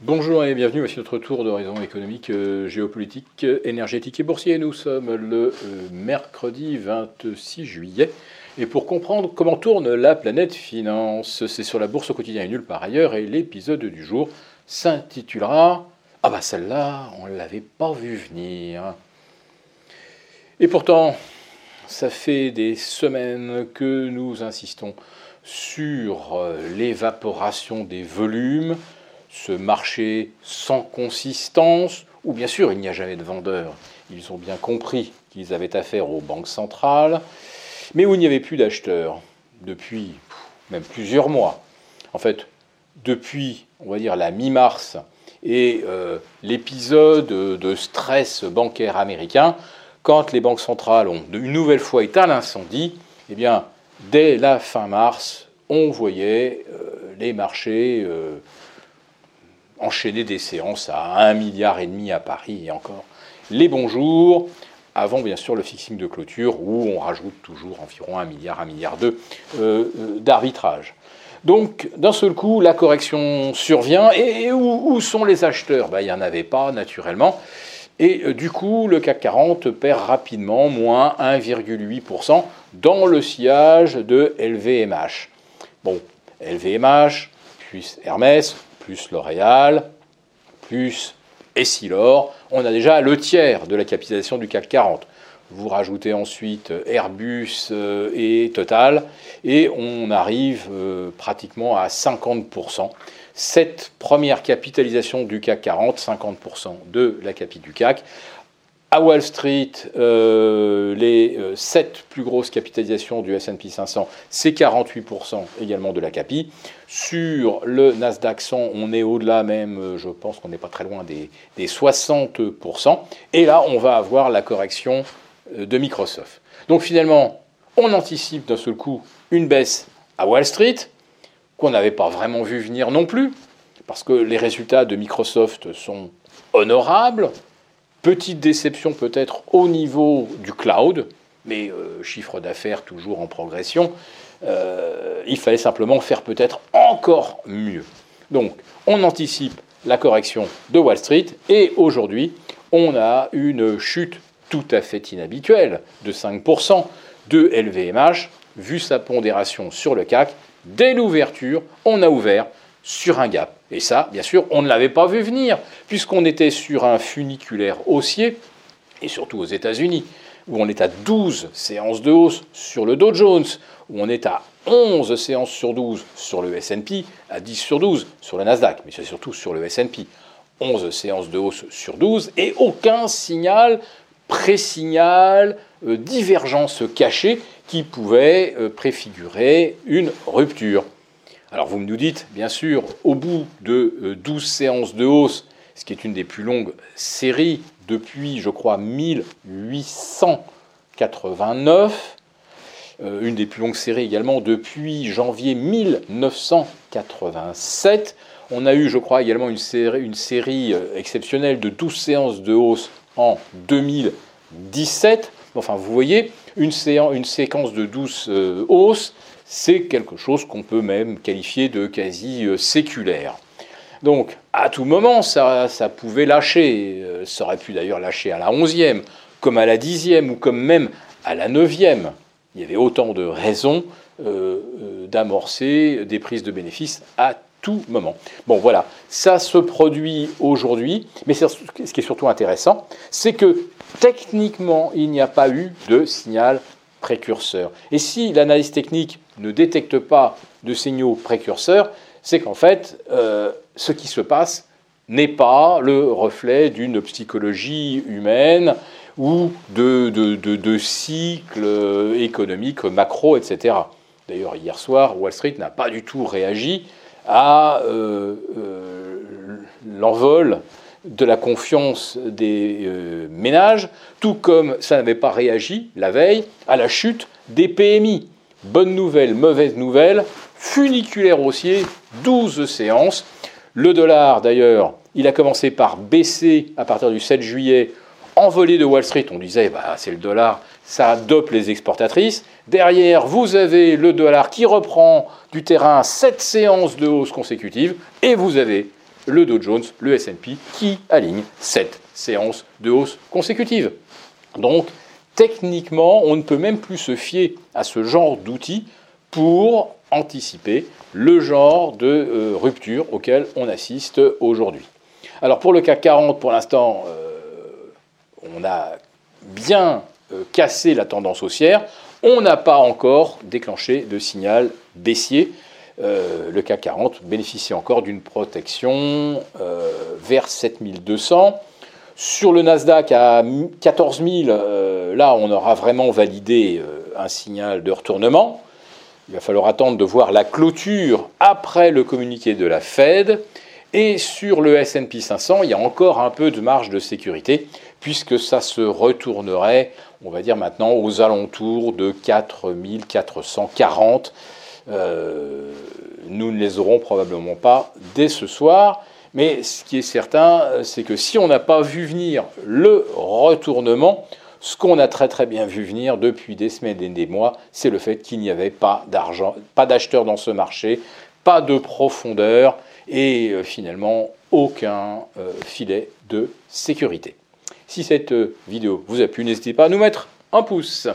Bonjour et bienvenue, voici notre tour d'horizon économique, euh, géopolitique, énergétique et boursier. Nous sommes le euh, mercredi 26 juillet. Et pour comprendre comment tourne la planète finance, c'est sur la bourse au quotidien et nulle part ailleurs. Et l'épisode du jour s'intitulera Ah bah celle-là, on ne l'avait pas vu venir. Et pourtant, ça fait des semaines que nous insistons sur euh, l'évaporation des volumes ce marché sans consistance, où bien sûr il n'y a jamais de vendeurs, ils ont bien compris qu'ils avaient affaire aux banques centrales, mais où il n'y avait plus d'acheteurs depuis même plusieurs mois. En fait, depuis, on va dire, la mi-mars et euh, l'épisode de stress bancaire américain, quand les banques centrales ont une nouvelle fois éteint l'incendie, eh bien, dès la fin mars, on voyait euh, les marchés euh, enchaîner des séances à 1 milliard et demi à Paris et encore les bons jours, avant bien sûr le fixing de clôture où on rajoute toujours environ 1 milliard, 1 milliard 2 euh, euh, d'arbitrage. Donc d'un seul coup, la correction survient et, où, sont les acheteurs? Ben, Il n'y en avait pas naturellement. Et euh, du coup, le CAC 40 perd rapidement moins 1,8% dans le sillage de LVMH. Bon, LVMH, puis Hermès, plus L'Oréal, plus Essilor, on a déjà le tiers de la capitalisation du CAC 40. Vous rajoutez ensuite Airbus euh, et Total, et on arrive euh, pratiquement à 50%. Cette première capitalisation du CAC 40, 50% de la capitale du CAC, à Wall Street, euh, les euh, sept plus grosses capitalisations du SP 500, c'est 48% également de la CAPI. Sur le Nasdaq 100, on est au-delà même, euh, je pense qu'on n'est pas très loin des, 60%. Et là, on va avoir la correction de Microsoft. Donc finalement, on anticipe d'un seul coup une baisse à Wall Street, qu'on n'avait pas vraiment vu venir non plus, parce que les résultats de Microsoft sont honorables, Petite déception peut-être au niveau du cloud, mais euh, chiffre d'affaires toujours en progression. Euh, il fallait simplement faire peut-être encore mieux. Donc, on anticipe la correction de Wall Street et aujourd'hui, on a une chute tout à fait inhabituelle de 5% de LVMH, vu sa pondération sur le CAC. Dès l'ouverture, on a ouvert sur un gap. Et ça, bien sûr, on ne l'avait pas vu venir, puisqu'on était sur un funiculaire haussier, et surtout aux États-Unis, où on est à 12 séances de hausse sur le Dow Jones, où on est à 11 séances sur 12 sur le S&P, à 10 sur 12 sur le Nasdaq, mais c'est surtout sur le S&P. 11 séances de hausse sur 12 et aucun signal, pré-signal, euh, divergence cachée qui pouvait euh, préfigurer une rupture. Alors vous nous dites, bien sûr, au bout de 12 euh, séances de hausse, ce qui est une des plus longues séries depuis, je crois, 1889, euh, une des plus longues séries également depuis janvier 1987. On a eu, je crois, également une série, une série euh, exceptionnelle de 12 séances de hausse en 2017. Enfin, vous voyez, une, une séquence de 12 hausses, c'est quelque chose qu'on peut même qualifier de quasi euh, séculaire. Donc, à tout moment, ça, pouvait lâcher. Euh, ça aurait pu d'ailleurs lâcher à la 11e, comme à la 10e, ou comme même à la 9e. Il y avait autant de raisons euh, d'amorcer des prises de bénéfices à tout moment. Bon, voilà, ça se produit aujourd'hui, mais ce qui est surtout intéressant, c'est que techniquement, il n'y a pas eu de signal précurseur. Et si l'analyse technique ne détecte pas de signaux précurseurs, c'est qu'en fait, euh, ce qui se passe n'est pas le reflet d'une psychologie humaine ou de, cycles économiques macro, etc. D'ailleurs, hier soir, Wall Street n'a pas du tout réagi à euh, euh, l'envol de la confiance des ménages, tout comme ça n'avait pas réagi la veille à la chute des PMI. Bonne nouvelle, mauvaise nouvelle, funiculaire haussier, 12 séances. Le dollar, d'ailleurs, il a commencé par baisser à partir du 7 juillet, envolé de Wall Street. On disait, bah, c'est le dollar, ça dope les exportatrices. Derrière, vous avez le dollar qui reprend du terrain 7 séances de hausse consécutives, et vous avez le Dow Jones, le S&P, qui aligne cette séance de hausse consécutive. Donc, techniquement, on ne peut même plus se fier à ce genre d'outils pour anticiper le genre de euh, rupture auquel on assiste aujourd'hui. Alors pour le CAC 40, pour l'instant, euh, on a bien euh, cassé la tendance haussière. On n'a pas encore déclenché de signal baissier. Le CAC 40 bénéficie encore d'une protection vers 7200. Sur le Nasdaq à 14 000, là on aura vraiment validé un signal de retournement. Il va falloir attendre de voir la clôture après le communiqué de la Fed. Et sur le SP 500, il y a encore un peu de marge de sécurité, puisque ça se retournerait, on va dire maintenant, aux alentours de 4440. Euh, nous ne les aurons probablement pas dès ce soir. Mais ce qui est certain, c'est que si on n'a pas vu venir le retournement, ce qu'on a très très bien vu venir depuis des semaines et des mois, c'est le fait qu'il n'y avait pas d'argent, pas d'acheteurs dans ce marché, pas de profondeur et euh, finalement aucun euh, filet de sécurité. Si cette euh, vidéo vous a plu, n'hésitez pas à nous mettre un pouce.